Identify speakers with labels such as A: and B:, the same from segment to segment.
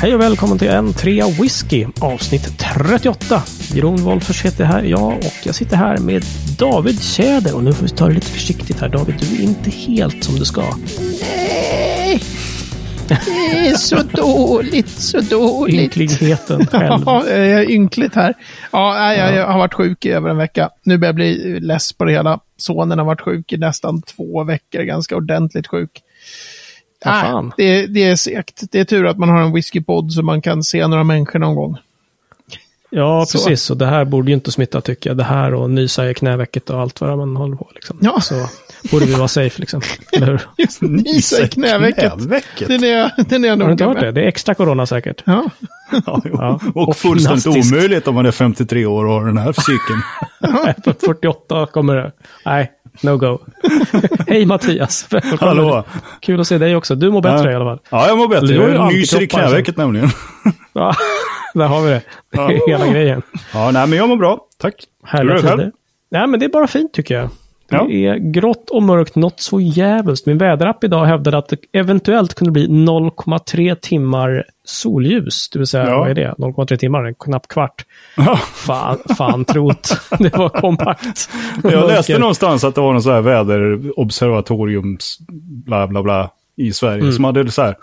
A: Hej och välkommen till en trea whisky avsnitt 38. Jeroen Wolffers heter här jag och jag sitter här med David Tjäder. Och nu får vi ta det lite försiktigt här David, du är inte helt som du ska.
B: Nej, det är så dåligt, så dåligt.
A: Ynkligheten själv.
B: Ja, jag är ynkligt här. Ja, jag, jag har varit sjuk i över en vecka. Nu börjar jag bli less på det hela. Sonen har varit sjuk i nästan två veckor, ganska ordentligt sjuk. Nej,
A: fan.
B: det, det är segt. Det är tur att man har en whiskypodd så man kan se några människor någon gång.
A: Ja,
B: Så.
A: precis. Och det här borde ju inte smitta tycker jag. Det här och nysa i knävecket och allt vad man håller på. Liksom.
B: Ja.
A: Så borde vi vara safe liksom.
B: Just nysa i knävecket.
C: Knävecket.
B: Den är, den är jag
A: Har du
B: noga
A: inte hört det? Det är extra corona säkert.
B: Ja.
C: Ja.
A: Ja.
C: Och,
A: Och
C: fullständigt omöjligt om man är 53 år och har den här fysiken.
A: På 48 kommer det. Nej, no go. Hej Mattias. Välkommen.
C: Hallå.
A: Kul att se dig också. Du mår bättre
C: Ja.
A: i alla fall.
C: Ja, jag mår bättre.
A: Du
C: Jag nyser i knävecket nämligen.
A: Ja, där har vi det. Det är hela grejen.
C: Ja, nej, men jag mår bra. Tack.
A: Härliga tider. Nej, men det är bara fint tycker jag. Det
C: Ja.
A: är grått och mörkt, något så jävligt. Min väderapp idag hävdade att det eventuellt kunde bli 0,3 timmar solljus. Det vill säga,
C: Ja.
A: vad är det? 0,3 timmar, en knapp kvart.
C: Ja,
A: Fan, fan trot. Det var kompakt.
C: jag läste någonstans att det var någon så här väderobservatoriums bla bla bla i Sverige
A: Mm.
C: som hade så här,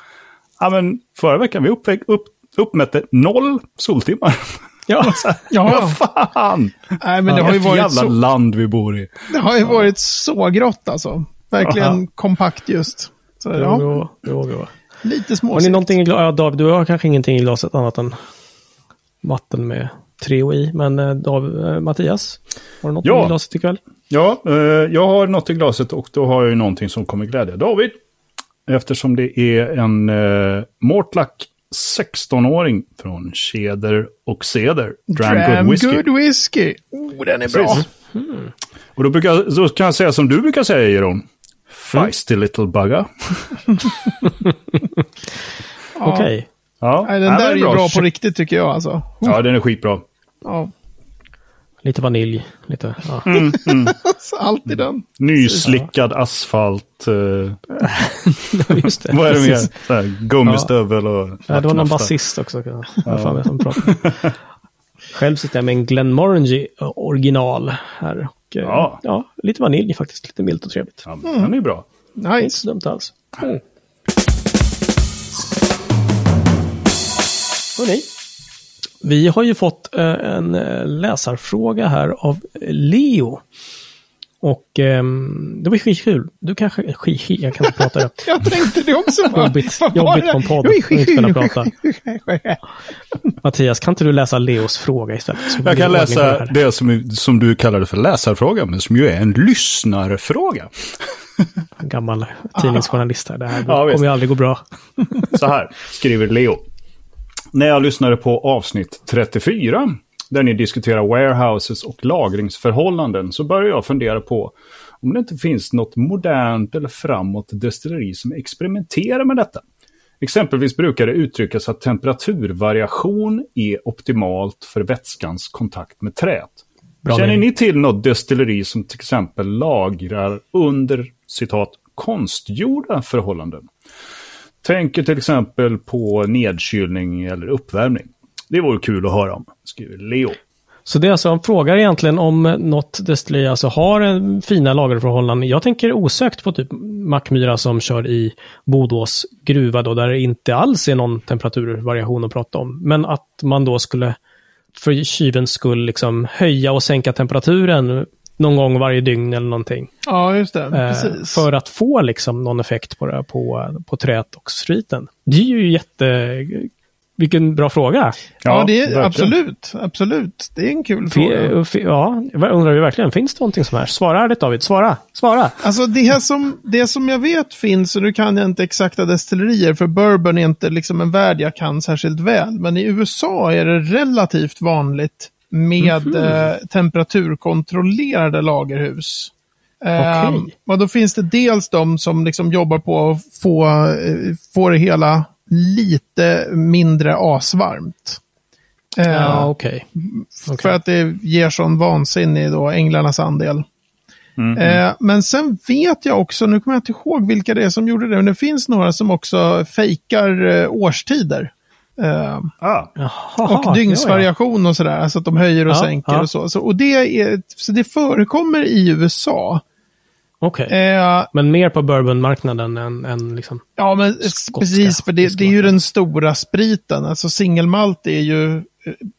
C: ja men förra veckan vi uppväck, upp, uppmätte noll soltimmar.
A: Ja,
B: Ja,
C: Vad fan!
B: nej, men det har ju varit
C: jävla
B: så,
C: land vi bor i.
B: det har ju varit så grått alltså. Verkligen kompakt just. Så, ja,
A: jo, jo, jo.
B: lite
A: Har ni
B: småsigt.
A: någonting i glaset? Ja, David, du har kanske ingenting i glaset annat än vatten med Treo i. Men eh, David, eh, Mattias, har du något
C: Ja.
A: i glaset ikväll?
C: Ja, eh, jag har något i glaset och då har jag ju någonting som kommer glädja David. Eftersom det är en eh, Mortlack 16-åring från Cheder och Ceder. Dram,
B: Dram
C: Good Whiskey.
B: Good Whisky. Oh, den är bra.
C: Precis. Och då, brukar, så kan jag säga som du brukar säga, Jeroen. Feisty little bugger.
B: Ja.
A: Okej.
C: Ja,
B: Nej, den där är ju bra på riktigt tycker jag alltså.
C: Ja, den är skitbra.
B: Ja,
A: Lite vanilj. Lite, ja.
B: så alltid den.
C: Nyslickad asfalt. Eh,
A: Just det.
C: vad är det mer? Gummistövel och...
A: Ja, det var någon basist också. Ja. Vad fan är det som pratar? Själv sitter jag med en Glenmorangie eh, original här. Och, eh,
C: Ja.
A: ja, lite vanilj faktiskt. Lite milt och trevligt.
C: Ja, men Den är bra.
A: Inte
B: Nice.
A: så dumt alls. Mm. Hörrni, vi har ju fått eh, en eh, läsarfråga här av Leo. Och ehm, det var skitkul. Du kanske... Skit, jag kan inte prata det.
B: Jag tänkte det också.
A: Jobbigt- jobbigt
B: det?
A: på en podd inte kunna prata. Mattias, kan inte du läsa Leos fråga istället?
C: Jag kan läsa
A: det
C: som, som du kallade för läsarfråga, men som ju är en lyssnarfråga.
A: En gammal tidningsjournalist här. Det här
C: Ja,
A: kommer ju aldrig gå bra.
C: Så här skriver Leo. När jag lyssnade på avsnitt 34, där ni diskuterar warehouses och lagringsförhållanden, så började jag fundera på om det inte finns något modernt eller framåt destilleri som experimenterar med detta. Exempelvis brukar det uttryckas att temperaturvariation är optimalt för vätskans kontakt med träet.
A: Bra
C: Känner ni till något destilleri som till exempel lagrar under citat konstgjorda förhållanden? Tänker till exempel på nedkylning eller uppvärmning. Det vore kul att höra om, skriver Leo.
A: Så det är alltså, han frågar egentligen om något destilleri alltså har en fina lagerförhållanden. Jag tänker osökt på typ Mackmyra som kör i Bodås gruva då, där det inte alls är någon temperaturvariation att prata om. Men att man då skulle för kyvens skull liksom höja och sänka temperaturen någon gång varje dygn eller någonting.
B: Ja, just det.
A: Eh,
B: Precis.
A: för att få liksom någon effekt på, det, på, på träet och spriten. Det är ju jätte... Vilken bra fråga.
B: Ja, det är
C: verkligen.
B: absolut. Absolut. Det är en kul fråga.
A: Ja, jag undrar ju verkligen, finns det någonting som är? Svara ärligt David, svara, svara.
B: Alltså det som, det som jag vet finns, och nu kan jag inte exakta destillerier, för bourbon är inte liksom en värld jag kan särskilt väl. Men i USA är det relativt vanligt med
A: Mhm.
B: eh, temperaturkontrollerade lagerhus. Eh, då finns det dels de som liksom jobbar på att få, eh, få det hela lite mindre asvarmt. Eh,
A: Ja, okej. Okej.
B: För att det ger sån vansinnig då, änglarnas andel.
C: Mm.
B: Eh, men sen vet jag också, nu kommer jag inte ihåg vilka det är som gjorde det, men det finns några som också fejkar eh, årstider. Eh,
C: Ah,
B: och dygnsvariation och sådär. Alltså att de höjer och
A: Ja,
B: sänker
A: ja.
B: och så. så. Och det, är, så det förekommer i USA.
A: Okej.
B: Eh,
A: Men mer på bourbonmarknaden än, än liksom...
B: ja, men
A: Skotska
B: precis. För det, det är ju den stora spriten. Alltså singelmalt är ju eh,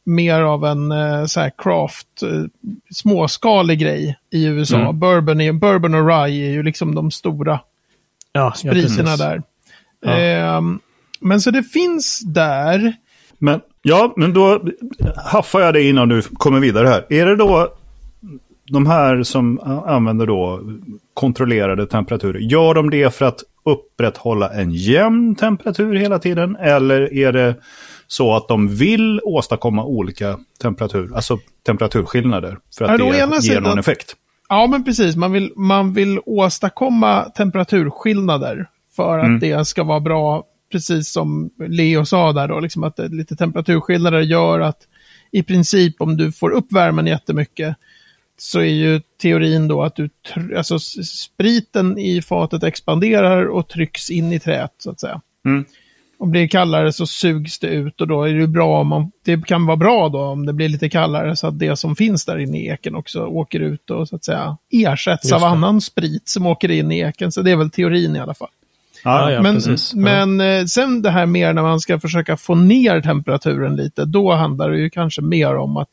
B: mer av en så här craft, småskalig grej i USA.
C: Mm.
B: Bourbon, är, bourbon och rye är ju liksom de stora
A: Ja,
B: spriterna där.
A: Ja.
B: Ehm, men så det finns där.
C: Men, ja, men då haffar jag det innan du kommer vidare här. Är det då de här som använder då kontrollerade temperaturer, gör de det för att upprätthålla en jämn temperatur hela tiden? Eller är det så att de vill åstadkomma olika temperatur, alltså temperaturskillnader för att det
B: ena
C: ger
B: sidan-
C: någon effekt?
B: Ja, men precis. Man vill, man vill åstadkomma temperaturskillnader för att
C: Mm.
B: det ska vara bra, precis som Leo sa där då, liksom att lite temperaturskillnader gör att i princip om du får upp värmen jättemycket så är ju teorin då att du, alltså spriten i fatet expanderar och trycks in i träet så att säga.
C: Mm.
B: Och blir det kallare så sugs det ut och då är det bra om man, det kan vara bra då om det blir lite kallare så att det som finns där inne i eken också åker ut och så att säga ersätts av annan sprit som åker in i eken. Så det är väl teorin i alla fall.
A: Ja, ja,
B: men
A: precis.
B: Men eh, sen det här mer när man ska försöka få ner temperaturen lite, då handlar det ju kanske mer om att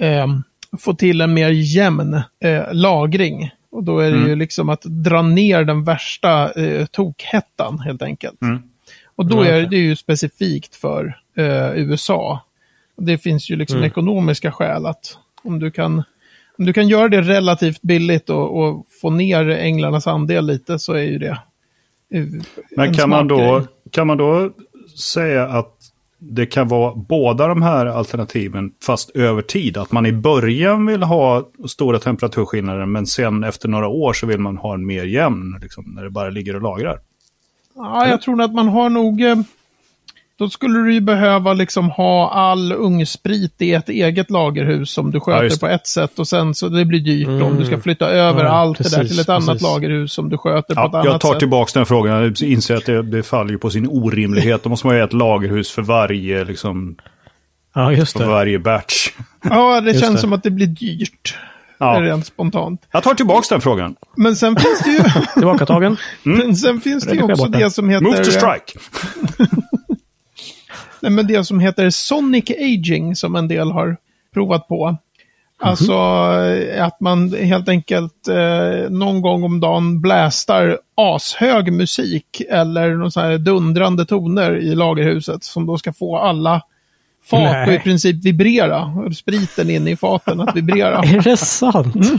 B: ehm, få till en mer jämn eh, lagring. Och då är det
C: Mm.
B: ju liksom att dra ner den värsta eh, tokhettan helt enkelt.
C: Mm.
B: Och då är det ju specifikt för eh, USA. Det finns ju liksom
A: Mm.
B: ekonomiska skäl att om du kan om du kan göra det relativt billigt och, och få ner änglarnas andel lite så är ju det eh,
C: Men
B: en
C: kan man, då,
B: grej.
C: kan man då säga att det kan vara båda de här alternativen fast över tid? Att man i början vill ha stora temperaturskillnader men sen efter några år så vill man ha en mer jämn, liksom, när det bara ligger och lagrar.
B: Ja, jag tror att man har nog... Då skulle du ju behöva liksom ha all ungsprit i ett eget lagerhus som du
C: Ja,
B: sköter
C: just
B: på ett sätt och sen så det blir dyrt om
A: Mm.
B: du ska flytta över
A: Ja,
B: allt det där
A: precis,
B: till ett annat
A: precis.
B: lagerhus som du sköter på ett
C: Ja,
B: annat
C: jag tar
B: sätt.
C: tillbaka den frågan. Jag inser att det, det faller ju på sin orimlighet. Då måste man ju ha ett lagerhus för varje, liksom,
A: Ja, just
C: för
A: det.
C: varje batch.
B: Ja, det
A: Just
B: känns
A: det.
B: som att det blir dyrt.
C: Ja.
B: Rent spontant.
C: Jag tar tillbaka den frågan.
B: Men sen finns det ju,
A: Tillbakatagen.
B: men sen finns det ju också
A: det
B: som heter...
C: Move to strike.
B: Nej, men det som heter Sonic Aging som en del har provat på. Alltså eh, att man helt enkelt eh, någon gång om dagen blästar ashög musik eller någon sån här dundrande toner i lagerhuset som då ska få alla fat
A: Nej.
B: att i princip vibrera. Och Spriten inne i faten att vibrera.
A: Är det sant?
B: Mm.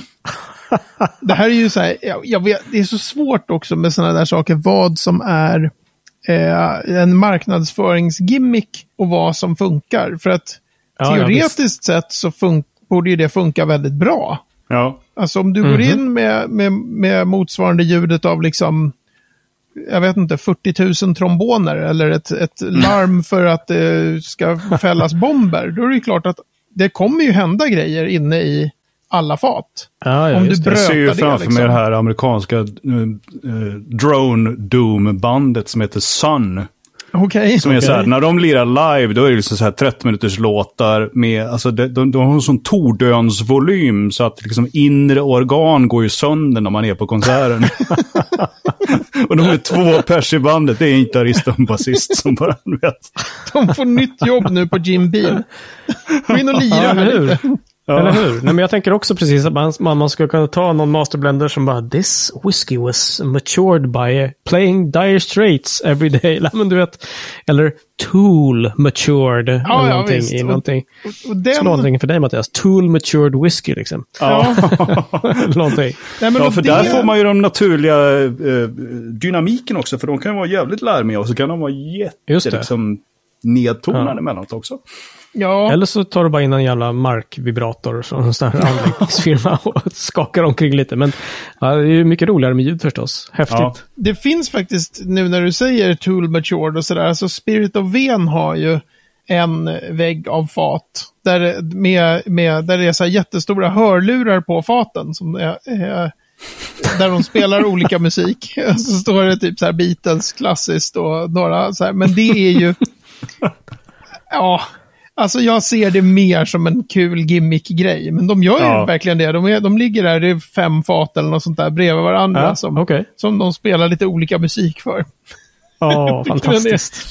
B: Det här är ju så här, jag, jag vet, det är så svårt också med sådana där saker, vad som är eh, en marknadsföringsgimmick och vad som funkar. För att
A: Ja, ja,
B: teoretiskt sett så borde ju det funka väldigt bra.
C: Ja.
B: Alltså om du går in med, med, med motsvarande ljudet av liksom, jag vet inte, 40 000 tromboner eller ett, ett larm för att det ska fällas bomber, då är det ju klart att det kommer ju hända grejer inne i alla fat.
A: Ja, ja,
B: Om du
A: det.
C: Jag ser ju
B: bröta det,
C: framför mig
B: liksom.
C: det här amerikanska uh, uh, Drone Doom-bandet som heter Sun.
B: Okej.
C: Som är så här, när de lirar live, då är det liksom så här 30 minuters låtar med, alltså de, de, de har en sån tordönsvolym så att liksom inre organ går ju sönder när man är på konserten. och de är två pers i bandet, det är en gitarrist och en basist som bara, vet.
B: De får nytt jobb nu på Jim Beam. Gå in och lira
A: Ja, eller.
C: Ja.
A: Eller hur? Nej, men jag tänker också precis att man, man, man skulle kunna ta någon masterblender som bara This whiskey was matured by playing Dire Straits every day. Nej, men du vet, eller Tool matured. eller
B: ja,
A: någonting,
B: visst.
A: i
B: Och-
A: någonting.
B: Och den,
A: Så någonting för dig Mattias. Tool matured whisky liksom.
C: Ja.
A: eller någonting.
B: nej, men
C: Ja,
B: och
C: för
B: det,
C: där får man ju de naturliga eh, dynamiken också, för de kan vara jävligt larmiga och så kan de vara jätte, liksom, nedtonade
A: Ja.
C: emellanåt också.
B: Ja,
A: Eller så tar du bara in en jävla markvibrator från en sån här anläggningsfirma och skakar omkring lite. Men ja, det är ju mycket roligare med ljud förstås. Häftigt.
C: Ja.
B: det finns faktiskt, nu när du säger Tool Matured och sådär, alltså Spirit of Ven har ju en vägg av fat. Där, med, med, där det är så här jättestora hörlurar på faten. Som är, är, där de spelar olika musik. Så står det typ så här Beatles klassiskt och några så här. Men det är ju... Ja, alltså jag ser det mer som en kul gimmick-grej. Men de gör ju
C: Ja.
B: verkligen det. De, är, de ligger där, det är fem fat eller något sånt där bredvid varandra.
A: Ja,
B: som,
A: okej.
B: som de spelar lite olika musik för.
A: Ja, fantastiskt.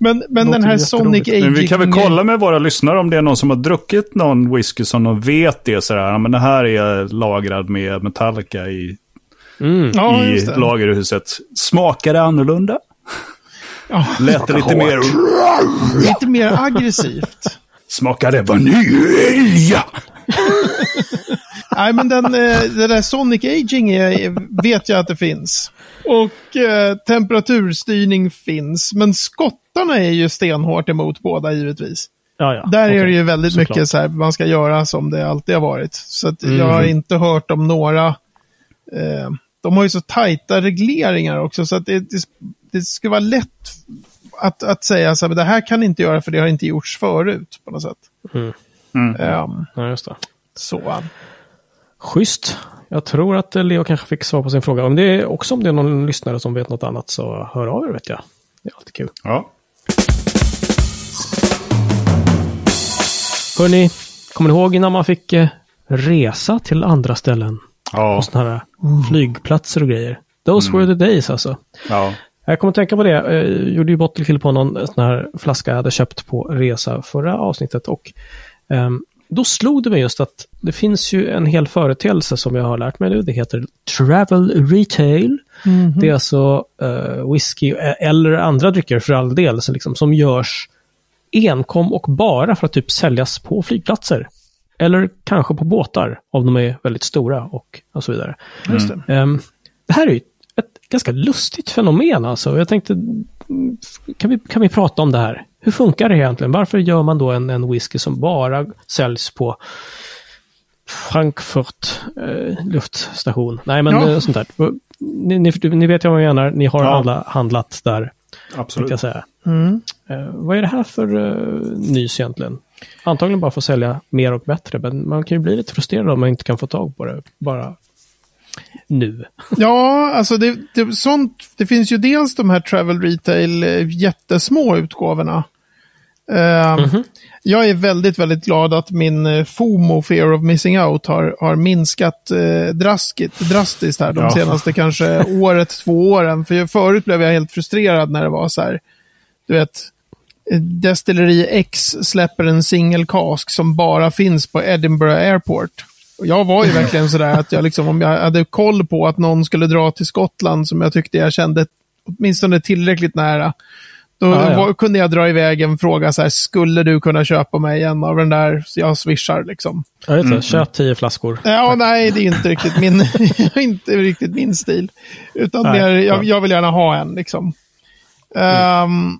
B: Men, men
A: Låter
B: den här. Sonic Aging...
C: Men vi kan väl kolla med våra lyssnare om det är någon som har druckit någon whisky som de vet det. Sådär, ja, men det här är lagrad med Metallica i,
A: Mm.
B: Ja,
C: i
B: det.
C: lagerhuset. Smakar det annorlunda? Lät det lite mer...
B: lite mer aggressivt.
C: Smakar det vanilj?
B: Nej, men den, eh, det där Sonic Aging är, vet jag att det finns. Och eh, temperaturstyrning finns. Men skottarna är ju stenhårt emot båda givetvis.
A: Ja, ja.
B: Där är
A: Okej,
B: det ju väldigt
A: såklart.
B: mycket så här, man ska göra som det alltid har varit. Så att jag har inte hört om några... Eh, de har ju så tajta regleringar också, så att det, det, det skulle vara lätt att, att säga så här, men det här kan ni inte göra för det har inte gjorts förut på något sätt.
A: Mm.
C: Mm.
B: Ehm,
A: Ja, just det.
B: så.
A: Schysst. Jag tror att Leo kanske fick svar på sin fråga. Om det är, också om det är någon lyssnare som vet något annat så hör av er vet jag. Det är alltid kul.
C: Ja.
A: Hörni, kommer ni ihåg innan man fick eh, resa till andra ställen?
C: Ja.
A: På sådana här flygplatser och grejer. Those were the days alltså.
C: ja.
A: Jag kommer att tänka på det. Jag gjorde ju bottle till på någon sån här flaska jag hade köpt på resa förra avsnittet. Och ehm, då slog det mig just att det finns ju en hel företeelse som jag har lärt mig nu. Det heter travel retail. Det är alltså uh, whisky eh, eller andra drycker för all del så liksom, som görs enkom och bara för att typ säljas på flygplatser. Eller kanske på båtar om de är väldigt stora och, och så vidare.
B: Det.
A: Ehm, det här är ju ett ganska lustigt fenomen alltså. Jag tänkte, mm, kan vi, kan vi prata om det här? Hur funkar det egentligen? Varför gör man då en, en whisky som bara säljs på Frankfurt eh, luftstation? Nej, men
B: Ja.
A: eh, sånt där. Ni, ni, ni vet ju vad jag menar. Ni har
C: Ja.
A: alla handlat där,
C: Absolut.
A: jag säga.
B: Mm.
A: Eh, vad är det här för uh, nys egentligen? Antagligen bara att sälja mer och bättre, men man kan ju bli lite frustrerad om man inte kan få tag på det bara nu.
B: Ja, alltså det, det, sånt, det finns ju dels de här travel retail eh, jättesmå utgåvorna. Eh, Jag är väldigt, väldigt glad att min eh, FOMO, Fear of Missing Out, har, har minskat eh, drastiskt, drastiskt här de
C: Ja.
B: senaste kanske året, två åren. För jag- förut blev jag helt frustrerad när det var så här, du vet, Destilleri X släpper en single cask som bara finns på Edinburgh Airport. Och jag var ju verkligen sådär att jag liksom, om jag hade koll på att någon skulle dra till Skottland som jag tyckte jag kände åtminstone tillräckligt nära. Då
A: Ja, ja.
B: Var, kunde jag dra iväg en fråga så här, skulle du kunna köpa mig en av den där, så jag swishar liksom.
A: Jag vet inte, köp tio flaskor.
B: Ja, nej, det är inte riktigt min, inte riktigt min stil. Utan
A: Nej,
B: mer, jag,
A: ja.
B: jag vill gärna ha en liksom. Ehm,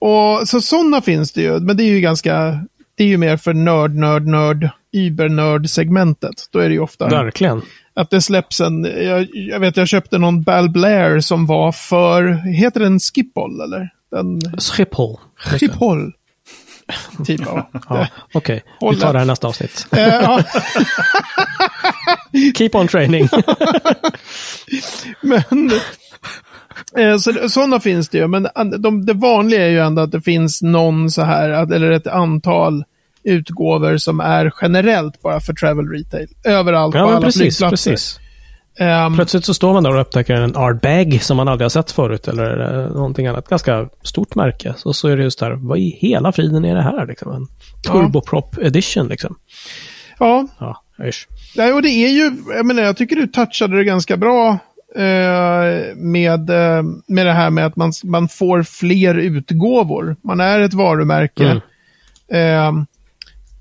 B: och så sådana finns det ju, men det är ju ganska, det är ju mer för nörd, nörd, nörd, übernörd-segmentet. Då är det ju ofta
A: Verkligen.
B: att det släpps en, jag, jag vet jag köpte någon Bal Blair som var för, heter den Skiphol eller? Den,
A: Schiphol.
B: Schiphol. Typ av.
A: Ja, Okej, vi tar
B: det.
A: här nästa avsnitt.
B: Eh,
A: Keep on training.
B: men, så, sådana finns det ju, men an- de, det vanliga är ju ändå att det finns någon så här, att- eller ett antal utgåvor som är generellt bara för travel retail. Överallt på
A: ja, men
B: alla
A: precis,
B: flygplatser.
A: precis.
B: Ehm,
A: Plötsligt så står man där och upptäcker en R-bag som man aldrig har sett förut eller eh, någonting annat. Ganska stort märke. Så, så är det just där, vad i hela friden är det här? Liksom? En turboprop edition liksom.
B: ja,
A: Ja, usch.
B: Nej, och det är ju, jag menar, jag tycker du touchade det ganska bra eh, med, eh, med det här med att man, man får fler utgåvor. Man är ett varumärke.
A: Mm.
B: Eh,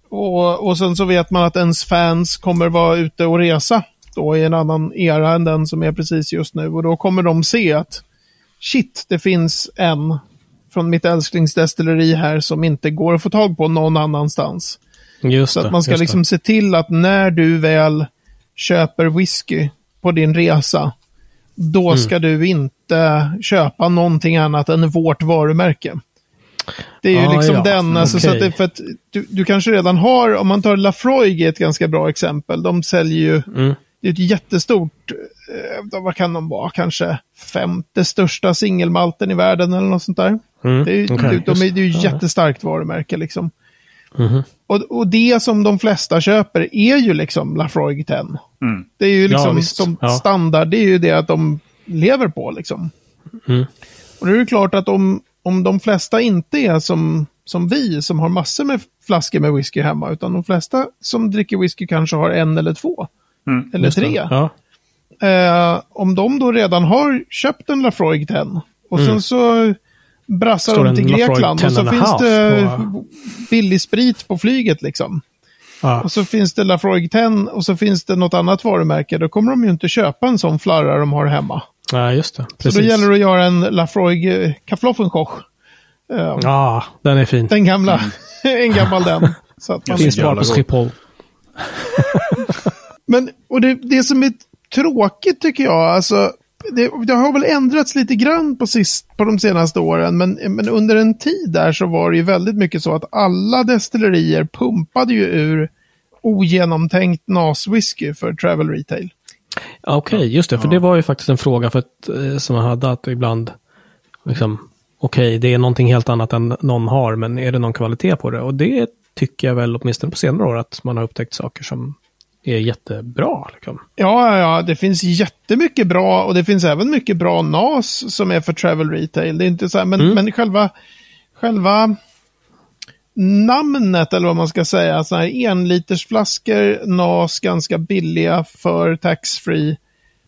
B: och, och sen så vet man att ens fans kommer vara ute och resa då i en annan era än den som är precis just nu. Och då kommer de se att shit, det finns en från mitt älsklingsdestilleri här som inte går att få tag på någon annanstans.
A: Just
B: Så
A: det,
B: att man ska liksom se till att när du väl köper whisky på din resa, då
A: Mm.
B: ska du inte köpa någonting annat än vårt varumärke. Det är ju
A: Ah,
B: liksom
A: ja.
B: den, alltså, så att
A: Okej.
B: det, för att du, du kanske redan har, om man tar Lafroig är ett ganska bra exempel, de säljer ju.
A: Mm.
B: det är ett jättestort, eh, vad kan de vara, kanske femte största singelmalten i världen eller något sånt där.
A: Mm,
B: Det är,
A: okej,
B: de, de är, det är ju
A: ja.
B: jättestarkt varumärke liksom.
A: Mhm.
B: Och, och det som de flesta köper är ju liksom Lafroig 10.
C: Mm.
B: Det är ju
A: Ja,
B: liksom
A: visst.
B: som
A: Ja.
B: standard, det är ju det att de lever på liksom.
A: Mm.
B: Och då är det klart att om, om de flesta inte är som, som vi, som har massor med flaskor med whisky hemma, utan de flesta som dricker whisky kanske har en eller två,
C: Mm.
B: eller
A: Just det.
B: tre.
A: Ja.
B: Eh, om de då redan har köpt en Lafroig 10 och sen så brassar
A: Mm. Står en Lafroig
B: Grekland och
A: 10
B: så finns det
A: på-
B: billig sprit på flyget liksom.
A: Ja.
B: Och så finns det Lafroig 10 och så finns det något annat varumärke. Då kommer de ju inte köpa en sån flarra de har hemma.
A: ja, just det.
B: Så
A: Precis.
B: då gäller det att göra en Lafroig eh, Kaffloffenkoch. Eh,
A: Ja, den är fin.
B: Den gamla. en gammal den. Så att man,
A: Finns bara på. Schiphol.
B: men och det, det som är tråkigt tycker jag, alltså det, det har väl ändrats lite grann på, sist, på de senaste åren, men, men under en tid där så var det ju väldigt mycket så att alla destillerier pumpade ju ur ogenomtänkt NAS-whisky för travel retail.
A: Okej, just det. För det var ju faktiskt en fråga för att, eh, som jag hade att ibland, liksom, okej, det är någonting helt annat än någon har, men är det någon kvalitet på det? Och det tycker jag väl åtminstone på senare år att man har upptäckt saker som är jättebra. Liksom.
B: Ja, ja, det finns jättemycket bra och det finns även mycket bra NAS som är för travel retail. Det är inte så här, men,
A: Mm.
B: men själva, själva namnet eller vad man ska säga, så här enlitersflaskor NAS ganska billiga för taxfree.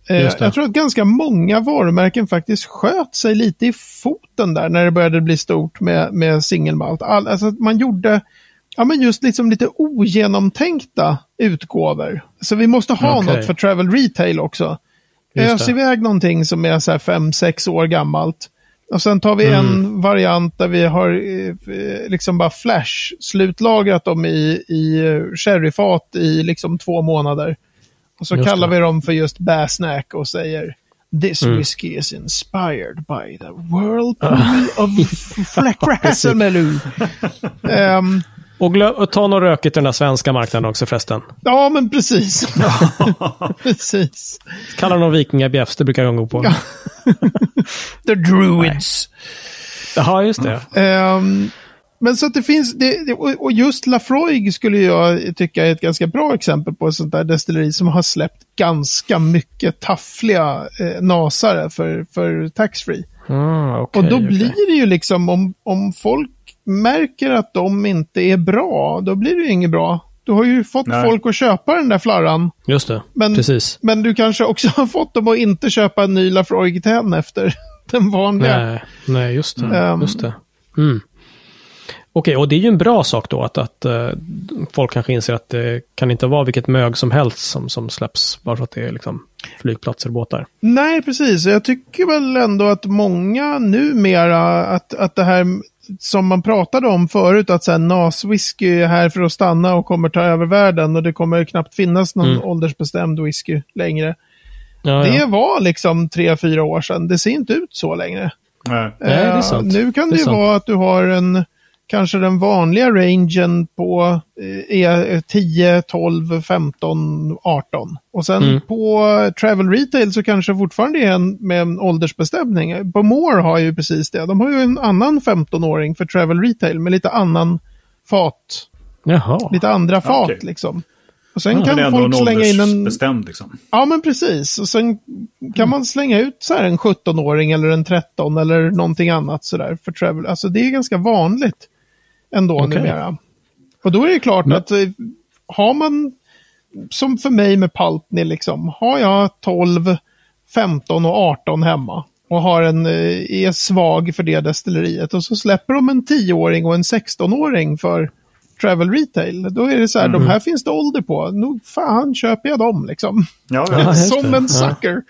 B: Eh, jag tror att ganska många varumärken faktiskt sköt sig lite i foten där när det började bli stort med, med singelmalt. All, alltså man gjorde ja, men just liksom lite ogenomtänkta utgåvor. Så vi måste ha
A: Okej.
B: något för travel retail också. Ös iväg någonting som är så här fem, sex år gammalt. Och sen tar vi
A: Mm.
B: en variant där vi har eh, liksom bara flash slutlagrat dem i, i sherryfat i liksom två månader. Och så
A: Just
B: kallar
A: det.
B: vi dem för just Bassnack och säger This
A: Mm.
B: whiskey is inspired by the whirlpool of Fläckrasselmeloo. um,
A: Och, glö- och ta något rökigt i den där svenska marknaden också förresten.
B: ja, men precis. precis.
A: Kalla dem vikingabjäfs, det brukar jag gå på.
B: The Druids.
A: Jaha, just det.
B: Ehm, men så att det finns, det, och just Lafroig skulle jag tycka är ett ganska bra exempel på ett sånt där destilleri som har släppt ganska mycket taffliga eh, nasare för, för taxfree.
A: Mm, okej,
B: och då
A: okej.
B: blir det ju liksom, om, om folk märker att de inte är bra, då blir det ju inget bra. Du har ju fått
C: Nej.
B: folk att köpa den där flarran,
A: Just det,
B: Men-
A: precis.
B: men du kanske också har fått dem att inte köpa en ny Lafroig 10 efter den vanliga.
A: Nej, nej, just det.
B: Mm.
A: Just det. Mm. Okej, och det är ju en bra sak då att, att eh, folk kanske inser att det kan inte vara vilket mög som helst som, som släpps bara för att det är liksom flygplatser och båtar.
B: Nej, precis. Jag tycker väl ändå att många numera, att, att det här som man pratade om förut, att så här, NAS-whisky är här för att stanna och kommer ta över världen och det kommer knappt finnas någon
A: Mm.
B: åldersbestämd whisky längre.
A: Ja,
B: Det
A: ja.
B: var liksom tre, fyra år sedan. Det ser inte ut så längre.
C: Nej.
A: Nej, det är
B: Eh,
A: sant.
B: Nu kan
A: Det
B: det, ju
A: sant.
B: vara att du har en, kanske den vanliga rangen på eh, är 10, 12, 15, 18. Och sen
A: Mm.
B: på travel retail så kanske fortfarande är en med en åldersbestämning. Bowmore har ju precis det. De har ju en annan 15-åring för travel retail med lite annan fat.
A: Jaha.
B: Lite andra fat
C: Okej.
B: liksom. Och sen
A: Ja,
C: Men
B: kan
C: ändå en
B: folk slänga in en...
C: åldersbestämd liksom.
B: Ja, men precis. Och sen kan man slänga ut så här en 17-åring eller en 13 eller någonting annat sådär för travel. Alltså det är ganska vanligt ändå
A: Okej.
B: numera. Och då är det klart
A: Men-
B: att eh, har man, som för mig med Paltney liksom, har jag 12, 15 och 18 hemma och har en, eh, är svag för det destilleriet och så släpper de en 10-åring och en 16-åring för travel retail. Då är det så här,
A: Mm.
B: de här finns det ålder på. Nog fan köper jag dem liksom.
C: Ja,
A: Ja,
C: ja.
B: Som en
A: Ja.
B: sucker.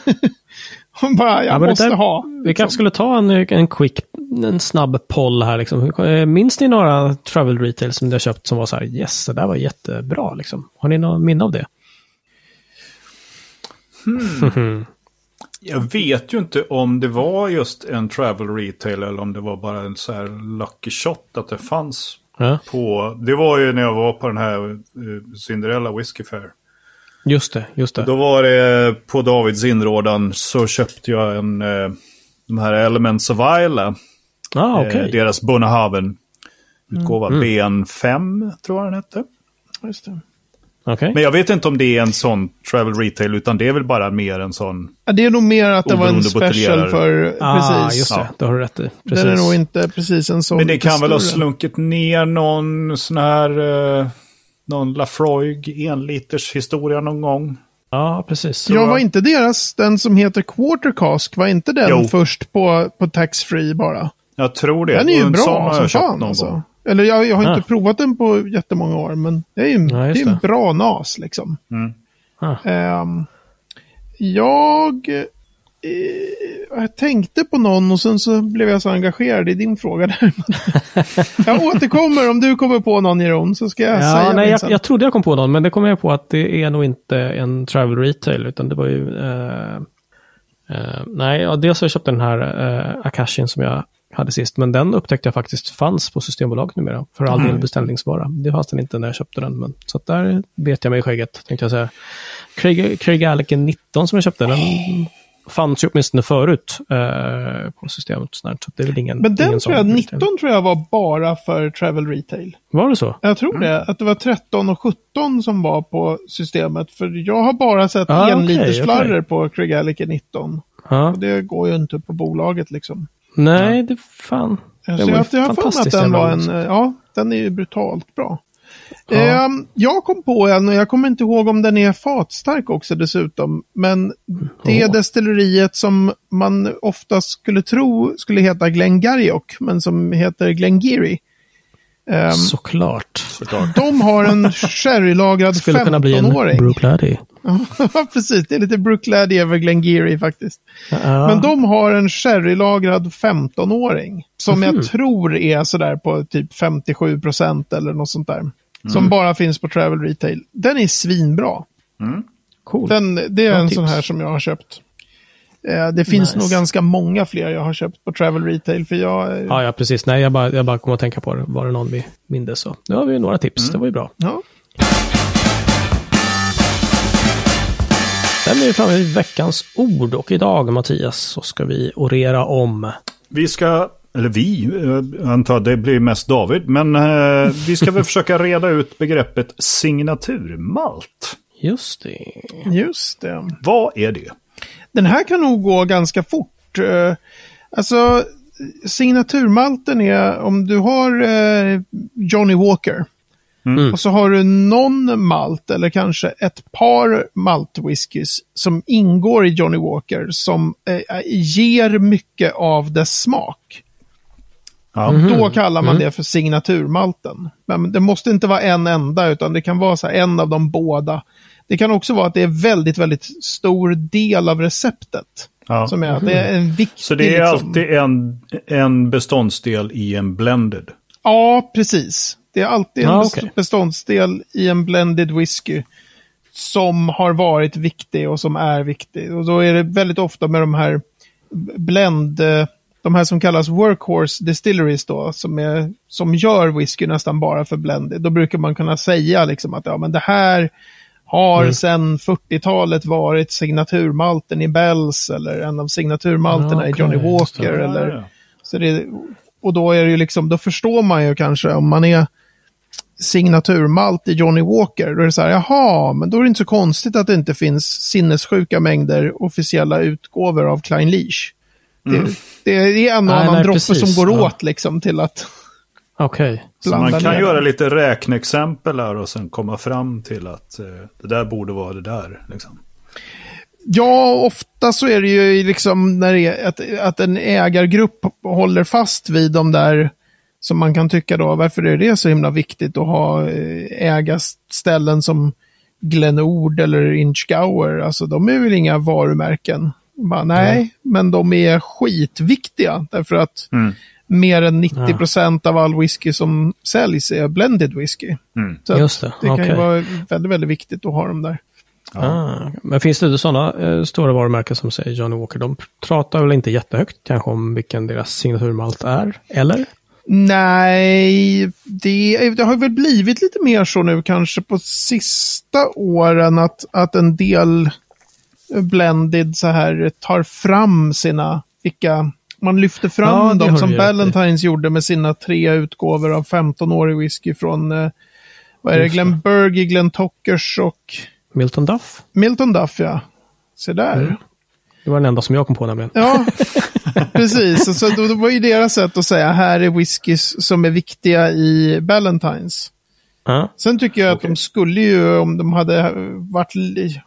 B: Hon bara, jag
A: Ja,
B: måste
A: där-
B: ha.
A: Vi kanske skulle ta en, en quick, en snabb poll här. Liksom. Eh, Minns ni några travel retail som ni har köpt som var så här, yes, det där var jättebra. Liksom. Har ni något minne av det?
C: Jag vet ju inte om det var just en travel retail eller om det var bara en så här lucky shot att det fanns
A: Ja,
C: på. Det var ju när jag var på den här eh, Cinderella Whiskey Fair.
A: just det, just det.
C: Då var det på Davids inrådan så köpte jag en, eh, de här Elements of Isla.
A: Ah.
C: Eh, deras Bonnehaven-utgåva.
A: Mm.
C: BN5 tror jag den hette.
B: Just det.
A: Okej.
C: Men jag vet inte om det är en sån travel retail, utan det är väl bara mer en sån...
B: Ja, det är nog mer att det var en special för...
A: Ah,
B: precis.
A: just det.
C: Ja.
A: Det har du rätt i. Precis.
B: Den är nog inte precis en sån.
C: Men det kan väl ha slunkit ner någon sån här... Eh, någon Lafroig enliters historia någon gång.
A: Ja, precis.
B: Ja, var inte deras, den som heter Quarter Cask, var inte den
C: Jo.
B: först på, på tax-free bara?
C: Jag tror det.
B: Den är ju bra som
C: jag
B: fan alltså.
C: gång.
B: Eller jag, jag har inte
A: Ah.
B: provat den på jättemånga år, men det är ju
A: Ja,
B: det är en bra nas liksom.
C: Mm.
A: Ah.
B: Ehm, jag, eh, jag tänkte på någon och sen så blev jag så engagerad i din fråga där. jag återkommer om du kommer på någon Jeroen så ska jag
A: Ja,
B: säga
A: nej, jag, jag trodde jag kom på någon, men det kom jag på att det är nog inte en travel retail, utan det var ju... Eh, eh, nej, ja, dels har jag köpt den här eh, Akashin som jag hade sist, men den upptäckte jag faktiskt fanns på Systembolaget numera. För all del beställningsvara. Det fanns den inte när jag köpte den, men så att där vet jag mig i skägget, tänkte jag säga. Craig, Craig Allen 19 som jag köpte, den fanns ju åtminstone förut eh, på systemet. Så det är väl ingen,
B: Men den
A: ingen
B: tror jag,
A: sån
B: 19
A: retail.
B: tror jag var bara för travel retail.
A: Var det så?
B: Jag tror det. Att det var 13 och 17 som var på systemet. För jag har bara sett
A: Ah,
B: enlitersflarror
A: okej.
B: på Craig Alliker 19.
A: Ja.
B: Och det går ju inte på bolaget liksom.
A: Nej, det fan. Det
B: jag,
A: var
B: jag har för mig att
A: fantastiskt
B: den var en,
A: också.
B: ja, den är ju brutalt bra.
A: Ja.
B: Ehm, jag kom på en och jag kommer inte ihåg om den är fatstark också dessutom. Men det
A: Åh.
B: destilleriet som man ofta skulle tro skulle heta Glengarioch, men som heter Glengarry. Ehm,
A: Såklart.
C: Såklart.
B: de har en sherrylagrad
A: Skulle kunna bli en
B: 15-åring.
A: Brooklady.
B: Ja, precis. Det är lite Brooklady över Glengarry faktiskt.
A: Ja.
B: Men de har en sherrylagrad 15-åring. Som
A: Mhm.
B: jag tror är sådär på typ 57 procent eller något sånt där.
A: Mm.
B: Som bara finns på travel retail. Den är svinbra.
A: cool.
B: Den, det är
A: Bra
B: en
A: tips.
B: sån här som jag har köpt. Eh, det finns
A: Nice.
B: nog ganska många fler jag har köpt på travel retail. För jag, eh,
A: Ja, ja, precis. Nej, jag bara, jag bara kom att tänka på det. Var det någon vi mindes så. Nu har vi några tips. Det var ju bra.
B: ja.
A: Sen är vi framme vid veckans ord och idag, Mattias, så ska vi orera om.
C: Vi ska, eller vi, eh, antar det blir mest David, men eh, vi ska väl försöka reda ut begreppet signaturmalt.
A: Just det.
B: Just det.
C: Vad är det?
B: Den här kan nog gå ganska fort. Eh, Alltså, signaturmalten är om du har eh, Johnny Walker.
A: Mm.
B: Och så har du någon malt eller kanske ett par maltwhiskys som ingår i Johnny Walker som eh, ger mycket av dess smak.
C: Ja.
B: Då kallar man det för signaturmalten. Men det måste inte vara en enda utan det kan vara så en av de båda. Det kan också vara att det är väldigt, väldigt stor del av receptet.
C: Ja.
B: Som är att det är en viktig...
C: Så det är
B: liksom-
C: alltid en, en beståndsdel i en blended.
B: Ja, precis. Det är alltid en best-
A: okej.
B: beståndsdel i en blended whisky som har varit viktig och som är viktig. Och då är det väldigt ofta med de här blend, eh, de här som kallas workhorse distilleries då, som, är, som gör whisky nästan bara för blended. Då brukar man kunna säga liksom att ja, men det här har
A: Mm.
B: sedan 40-talet varit signaturmalten i Bells eller en av signaturmalterna
A: Ja,
B: i Johnny. Walker. Eller, så det, och då är det ju liksom, då förstår man ju kanske om man är signaturmalt i Johnny Walker. Då är det så här, jaha, men då är det inte så konstigt att det inte finns sinnessjuka mängder officiella utgåvor av Klein Leash. Det, det är en och annan
A: nej,
B: droppe
A: precis,
B: som går
A: ja.
B: åt liksom till att
A: Okej.
C: Så
B: blanda
C: man kan
B: ner
C: göra lite räkneexempel här och sen komma fram till att eh, det där borde vara det där. Liksom.
B: Ja, ofta så är det ju liksom när det är att, att en ägargrupp håller fast vid de där som man kan tycka då, varför är det så himla viktigt att ha eh, ägarställen som Glenord eller Inchgower, alltså de är väl inga varumärken. Bara, nej, men de är skitviktiga därför att
C: Mm.
B: mer än 90 procent av all whisky som säljs är blended whisky.
C: Mm.
B: Så
A: det,
B: det kan ju vara väldigt, väldigt viktigt att ha dem där.
A: Ah, men finns det sådana eh, stora varumärken som säger Johnny Walker? De pratar väl inte jättehögt kanske om vilken deras signaturmalt är? Eller?
B: Nej, det, det har väl blivit lite mer så nu kanske på sista åren att, att en del blended så här tar fram sina, vilka man lyfter fram
A: Ja,
B: dem som. Ballantines gjorde med sina tre utgåvor av 15-årig whisky från, eh, vad är det. Glenn Bergy, Glenn Tockers och
A: Milton Duff.
B: Milton Duff, ja. Se där.
A: Mm. Det var den enda som jag kom på nämligen.
B: Ja, precis. Så då, då var ju deras sätt att säga här är whiskys som är viktiga i Ballantines.
A: Ja.
B: Sen tycker jag att de skulle ju, om de hade varit,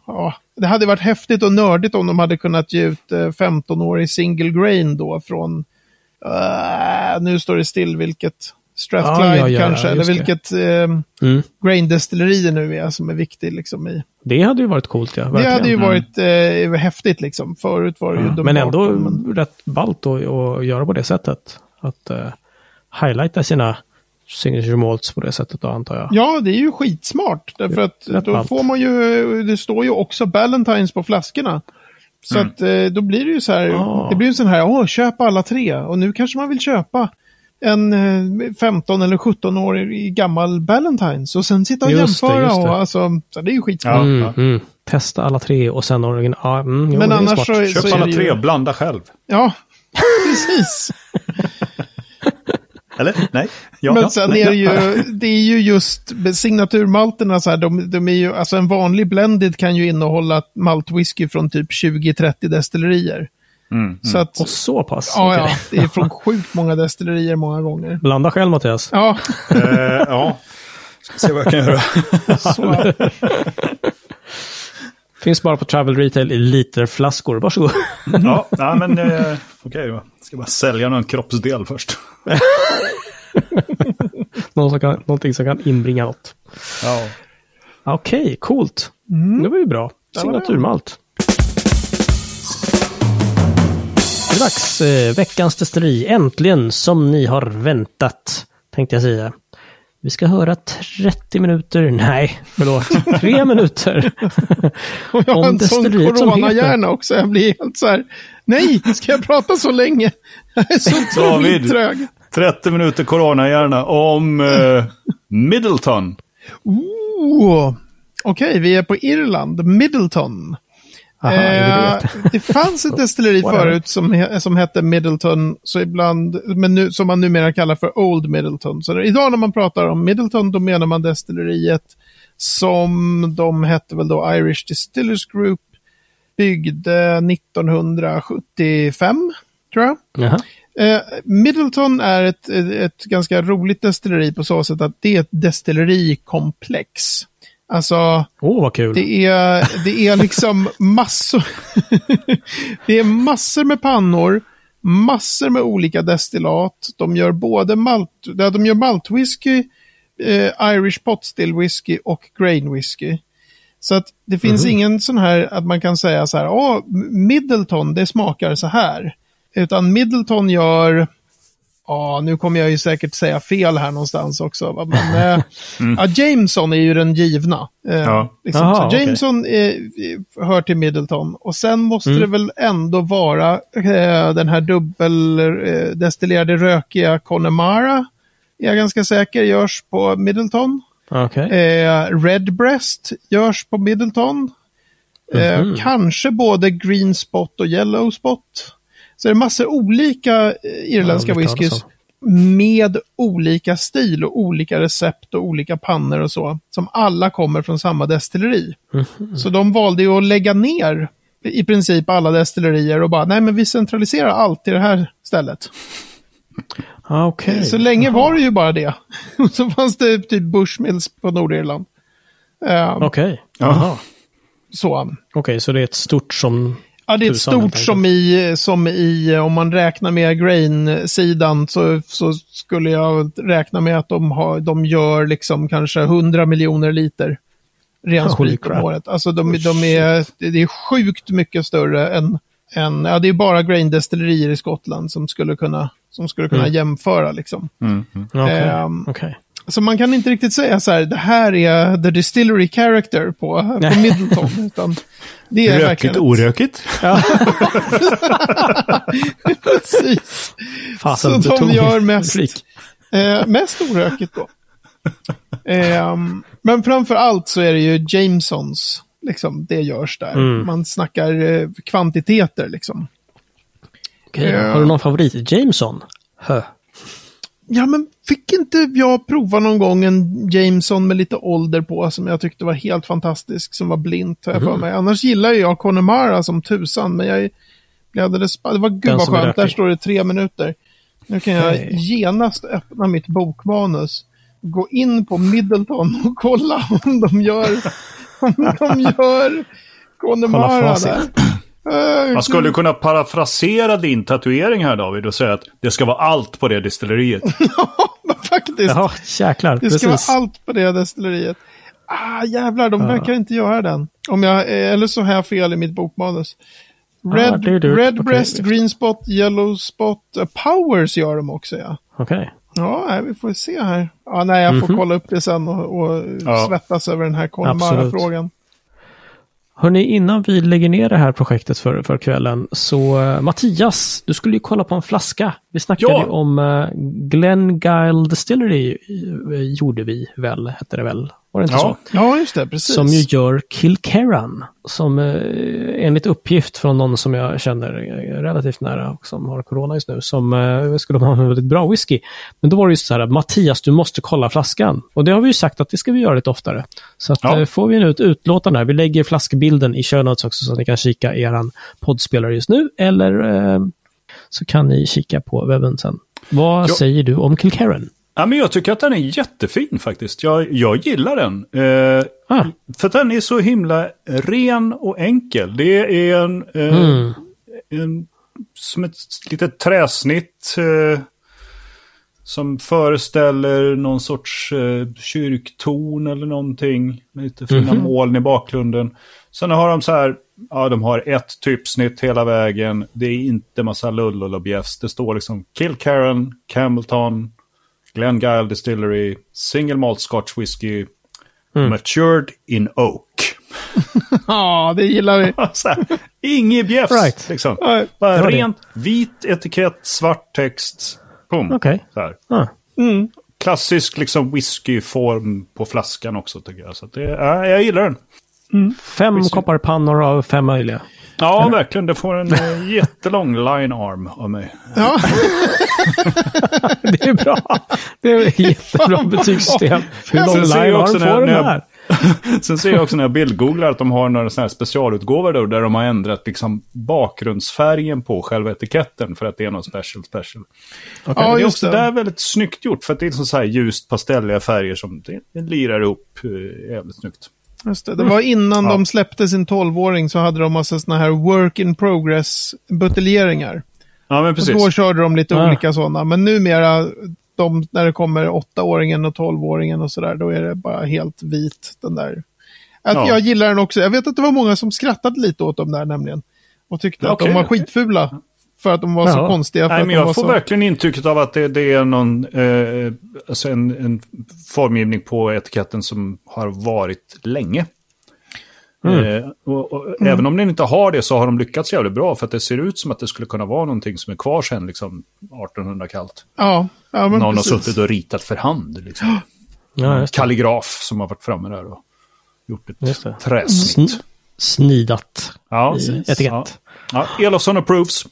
B: ja, det hade varit häftigt och nördigt om de hade kunnat ge ut eh, 15-årig single grain då från, eh, nu står det still vilket, Strathclyde
A: Ja, ja, ja,
B: kanske,
A: ja,
B: eller
A: det.
B: vilket eh,
A: Mm.
B: grain-destilleri det nu är som är viktig liksom i.
A: Det hade ju varit coolt, ja.
B: Det
A: Verkligen.
B: hade ju varit eh, häftigt liksom. Förut var det ju
A: Men ändå
B: bakom, men-
A: rätt ballt att, att göra på det sättet. Att uh, highlighta sina signature malts på det sättet då, antar jag.
B: Ja, det är ju skitsmart. Därför att
A: Rätt
B: då
A: ballt.
B: får man ju, det står ju också Ballantines på flaskorna. Så att eh, då blir det ju så här,
A: Ah.
B: det blir ju sån här, åh, köp alla tre. Och nu kanske man vill köpa en eh, 15 eller 17-årig gammal Ballantines. Och sen sitta och
A: Just det,
B: jämföra.
A: just det.
B: Och, alltså, så det är ju skitsmart.
A: Mm, mm. Testa alla tre och sen original. Ja, mm, jo,
B: Men
A: det
B: annars så,
C: Köp
B: så är
C: alla
B: det ju,
C: tre, blanda själv.
B: Ja, precis.
C: Eller? Nej? Ja,
B: Men
C: ja,
B: sen
C: nej,
B: är det ju, det är ju just signaturmalterna så här, de, de är ju, alltså en vanlig blended kan ju innehålla maltwhisky från typ 20-30 destillerier.
C: Mm,
B: Så att,
A: Och så pass?
B: ja,
A: Okej.
B: ja, det är från sjukt många destillerier många gånger.
A: Blanda själv Mattias.
B: Ja,
C: Eh, ja. Ska se vad jag kan göra.
B: så,
A: Finns bara på Travel Retail i literflaskor. Varsågod.
C: ja, nej, men eh, okej då. Ska bara sälja någon kroppsdel först.
A: Någon som kan, någonting som kan inbringa något.
C: Ja.
A: Okej, coolt. Det var ju bra. Signaturmalt. Det är dags. Eh, veckans destilleri. Äntligen, som ni har väntat. Tänkte jag säga. Vi ska höra 30 minuter, nej, förlåt, 3 minuter.
B: och jag har
A: Om
B: en sån coronahjärna också. Jag blir helt så här, nej, ska jag prata så länge? Jag är så
C: David.
B: trög.
C: 30 minuter coronahjärna om eh, Middleton.
B: Oh. Okej, vi är på Irland, Middleton.
A: Aha,
B: Eh,
A: det?
B: fanns ett destilleri förut som, som hette Middleton, så ibland, men nu, som man numera kallar för Old Middleton. Så idag när man pratar om Middleton, då menar man destilleriet som de hette väl då Irish Distillers Group, byggde 1975, tror jag.
A: Jaha.
B: Eh, Middleton är ett, ett, ett ganska roligt destilleri på så sätt att det är ett destillerikomplex. Alltså,
A: Åh, vad kul.
B: det är, det är liksom massor. det är massor med pannor, massor med olika destillat. De gör både malt, ja, de gör maltwhisky, eh, Irish pot still whisky och grain whisky. Så att det finns ingen sån här att man kan säga så här, åh, Middleton, det smakar så här. Utan Middleton gör, ja, nu kommer jag ju säkert säga fel här någonstans också. va, Men, eh, ja, Jameson är ju den givna. Eh,
C: Ja.
B: liksom.
A: Aha,
B: så. Jameson eh, hör till Middleton. Och sen måste
A: Mm.
B: det väl ändå vara eh, den här dubbeldestillerade rökiga Connemara. Är jag ganska säker, görs på Middleton.
A: Okej.
B: Eh, Redbreast görs på Middleton. Eh,
A: Mhm.
B: Kanske både Green Spot och Yellow Spot. Så det är massor olika eh, irländska
A: Ja, det
B: whiskys med olika stil och olika recept och olika pannor och så. Som alla kommer från samma destilleri.
A: Mhm.
B: Så de valde ju att lägga ner i princip alla destillerier och bara, nej men vi centraliserar allt i det här stället.
A: Ah, Okej.
B: Så länge var det ju bara det. så fanns det typ Bushmills på Nordirland. Eh,
A: Okej.
C: Ja.
A: Jaha.
B: Så.
A: Okej, så det är ett stort som...
B: Ja, det är ett stort som i, som i, om man räknar med grain-sidan så, så skulle jag räkna med att de, har, de gör liksom kanske 100 miljoner liter ren sprit om året. Alltså de, de är, det är sjukt mycket större än, än ja det är bara grain-destillerier i Skottland som skulle kunna, som skulle kunna
A: Mm.
B: jämföra liksom.
C: Mm, mm.
A: Okej.
B: Ehm,
A: Okej.
B: Så man kan inte riktigt säga så här, det här är the distillery character på, på. Middleton. utan det är verkligen
C: Rökigt, orökigt.
B: Precis.
A: Fasen,
B: Så de gör mest-. Eh, mest orökigt då. Ehm, men framför allt så är det ju Jamesons, liksom, det görs där.
A: Mm.
B: Man snackar eh, kvantiteter liksom.
A: Okej,
B: Ja.
A: Har du någon favorit? Jameson? Hö.
B: Ja, men fick inte jag prova någon gång en Jameson med lite ålder på som jag tyckte var helt fantastisk, som var blint, har jag
A: Mhm.
B: för mig. Annars gillar jag Connemara som tusan, men jag blir alldeles... Det var gud vad skönt, där står det tre minuter. Nu kan jag
A: Hej.
B: genast öppna mitt bokmanus, gå in på Middleton och kolla om de gör, om de gör Connemara där. Eh,
C: Man skulle kunna parafrasera din tatuering här David och säga att det ska vara allt på det distilleriet.
B: Faktiskt.
A: Jaha, jäklar.
B: Det ska
A: Precis.
B: vara allt på det destilleriet. Ah, jävlar, de
A: Ja.
B: verkar inte göra den. Om jag, eh, eller så har jag fel i mitt bokmanus. Red,
A: Ah, är dyrt.
B: red breast, green spot, yellow spot. eh, powers gör de också, ja.
A: Okej.
B: Ja, nej, vi får se här. Ja, nej, jag får
A: Mhm.
B: kolla upp det sen och, och
C: Ja.
B: svettas över den här
A: Absolut. Hörni, innan vi lägger ner det här projektet för, för kvällen, så uh, Mattias, du skulle ju kolla på en flaska. Vi snackade
C: Ja.
A: om uh, Glengyle Distillery, eh, gjorde vi väl, hette det väl? Var det inte
C: Ja.
A: så?
B: Ja, just det, precis.
A: Som ju gör Kilkerran. Som eh, enligt uppgift från någon som jag känner eh, relativt nära och som har corona just nu, som eh, skulle ha en väldigt bra whisky. Men då var det ju så här att Mattias, du måste kolla flaskan. Och det har vi ju sagt att det ska vi göra lite oftare. Så att,
C: Ja.
A: eh, får vi nu ett utlåtande här, vi lägger flaskbilden i notes också så att ni kan kika i eran poddspelare just nu. Eller eh, så kan ni kika på webben sen. Vad
C: Ja.
A: säger du om Kilkerran?
C: Ja, men jag tycker att den är jättefin faktiskt. Jag, jag gillar den. Eh,
A: Ah,
C: för den är så himla ren och enkel. Det är en, eh,
A: mm.
C: en som ett litet träsnitt eh, som föreställer någon sorts eh, kyrktorn eller någonting. Med lite fina
A: Mhm.
C: moln i bakgrunden. Sen har de så här, ja de har ett typsnitt hela vägen. Det är inte massa lull och bjäfs. Det står liksom Kilcarran, Campbellton, Glengyle Distillery, Single Malt Scotch Whisky,
A: Mm.
C: Matured in Oak.
B: Ja, det gillar vi.
C: inget bjäfs.
A: Right.
C: Liksom.
B: Nej.
C: Bara
A: det.
C: rent vit etikett, svart text. Så här.
A: Ah.
B: Mm.
C: Klassisk liksom whiskyform på flaskan också tycker jag. Så att det, ja, jag gillar den.
A: Fem
C: Whisky.
A: kopparpannor av fem möjliga.
C: Ja, verkligen. Det får en eh, jättelång line arm av mig.
B: Ja,
A: Det är bra. Det är ett jättebra betygssystem. Hur lång
C: Sen ser jag
A: line
C: också
A: arm
C: när jag-
A: får den här?
C: Sen ser jag också när jag bildgooglar att de har några sådana här specialutgåvor då, där de har ändrat liksom bakgrundsfärgen på själva etiketten för att det är något special special.
B: ja
C: det är också
B: det.
C: där väldigt snyggt gjort för att det är så här ljust pastelliga färger som det, det lirar ihop eh, jävligt snyggt.
B: Just det. det var innan
C: Ja.
B: de släppte sin 12-åring så hade de massa sådana här work in progress buteljeringar.
C: Ja, men
B: Och
C: precis.
B: då körde de lite
A: Ah.
B: olika sådana. Men numera, de, när det kommer 8-åringen och 12-åringen och sådär, då är det bara helt vit den där. Att
C: Ja.
B: Jag gillar den också. Jag vet att det var många som skrattade lite åt dem där nämligen. Och tyckte att
C: Okej,
B: de var skitfula. För att de var så
A: Ja.
B: konstiga. För
C: Nej, men jag får
B: så...
C: verkligen intrycket av att det, det är någon, eh, alltså en, en formgivning på etiketten som har varit länge.
A: Mm.
C: Eh, och, och, Även om den inte har det så har de lyckats jävligt bra för att det ser ut som att det skulle kunna vara någonting som är kvar sedan liksom 1800 kallt.
B: Ja, ja men
C: Någon
B: precis.
C: har suttit och ritat för hand. Liksom.
A: Ja.
C: Kalligraf som har varit framme där och gjort ett träsnitt.
A: Sn- snidat
C: Ja,
A: i etikett.
C: Ja. Ja, Elofsson approves.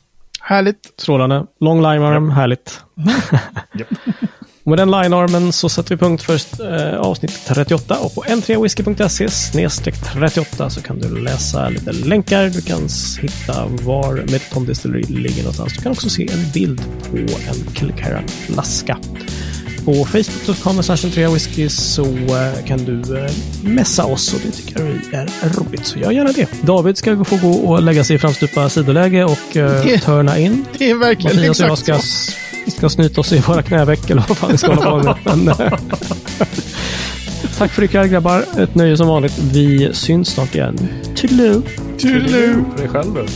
B: Härligt.
A: Strålande. Long line arm, härligt. Med den line-armen så sätter vi punkt för eh, avsnitt 38 och på n3whisky.se snedstreck 38 så kan du läsa lite länkar. Du kan hitta var Metroton Distillery ligger någonstans. Du kan också se en bild på en Kilkerran-flaska. På facebook.com whisky så eh, kan du eh, messa oss och det tycker vi är roligt. Så gör gärna det. David ska få gå och lägga sig i framstupa sidoläge och eh, törna in.
B: Det är verkligen
A: Mattias och jag
B: exakt
A: ska,
B: så.
A: ska snyta oss i våra knäveck eller vad fan vi ska hålla på med. Men, Tack för ikväll grabbar. Ett nöje som vanligt. Vi syns snart igen. Toodaloo!
B: Toodaloo.
C: För dig själv.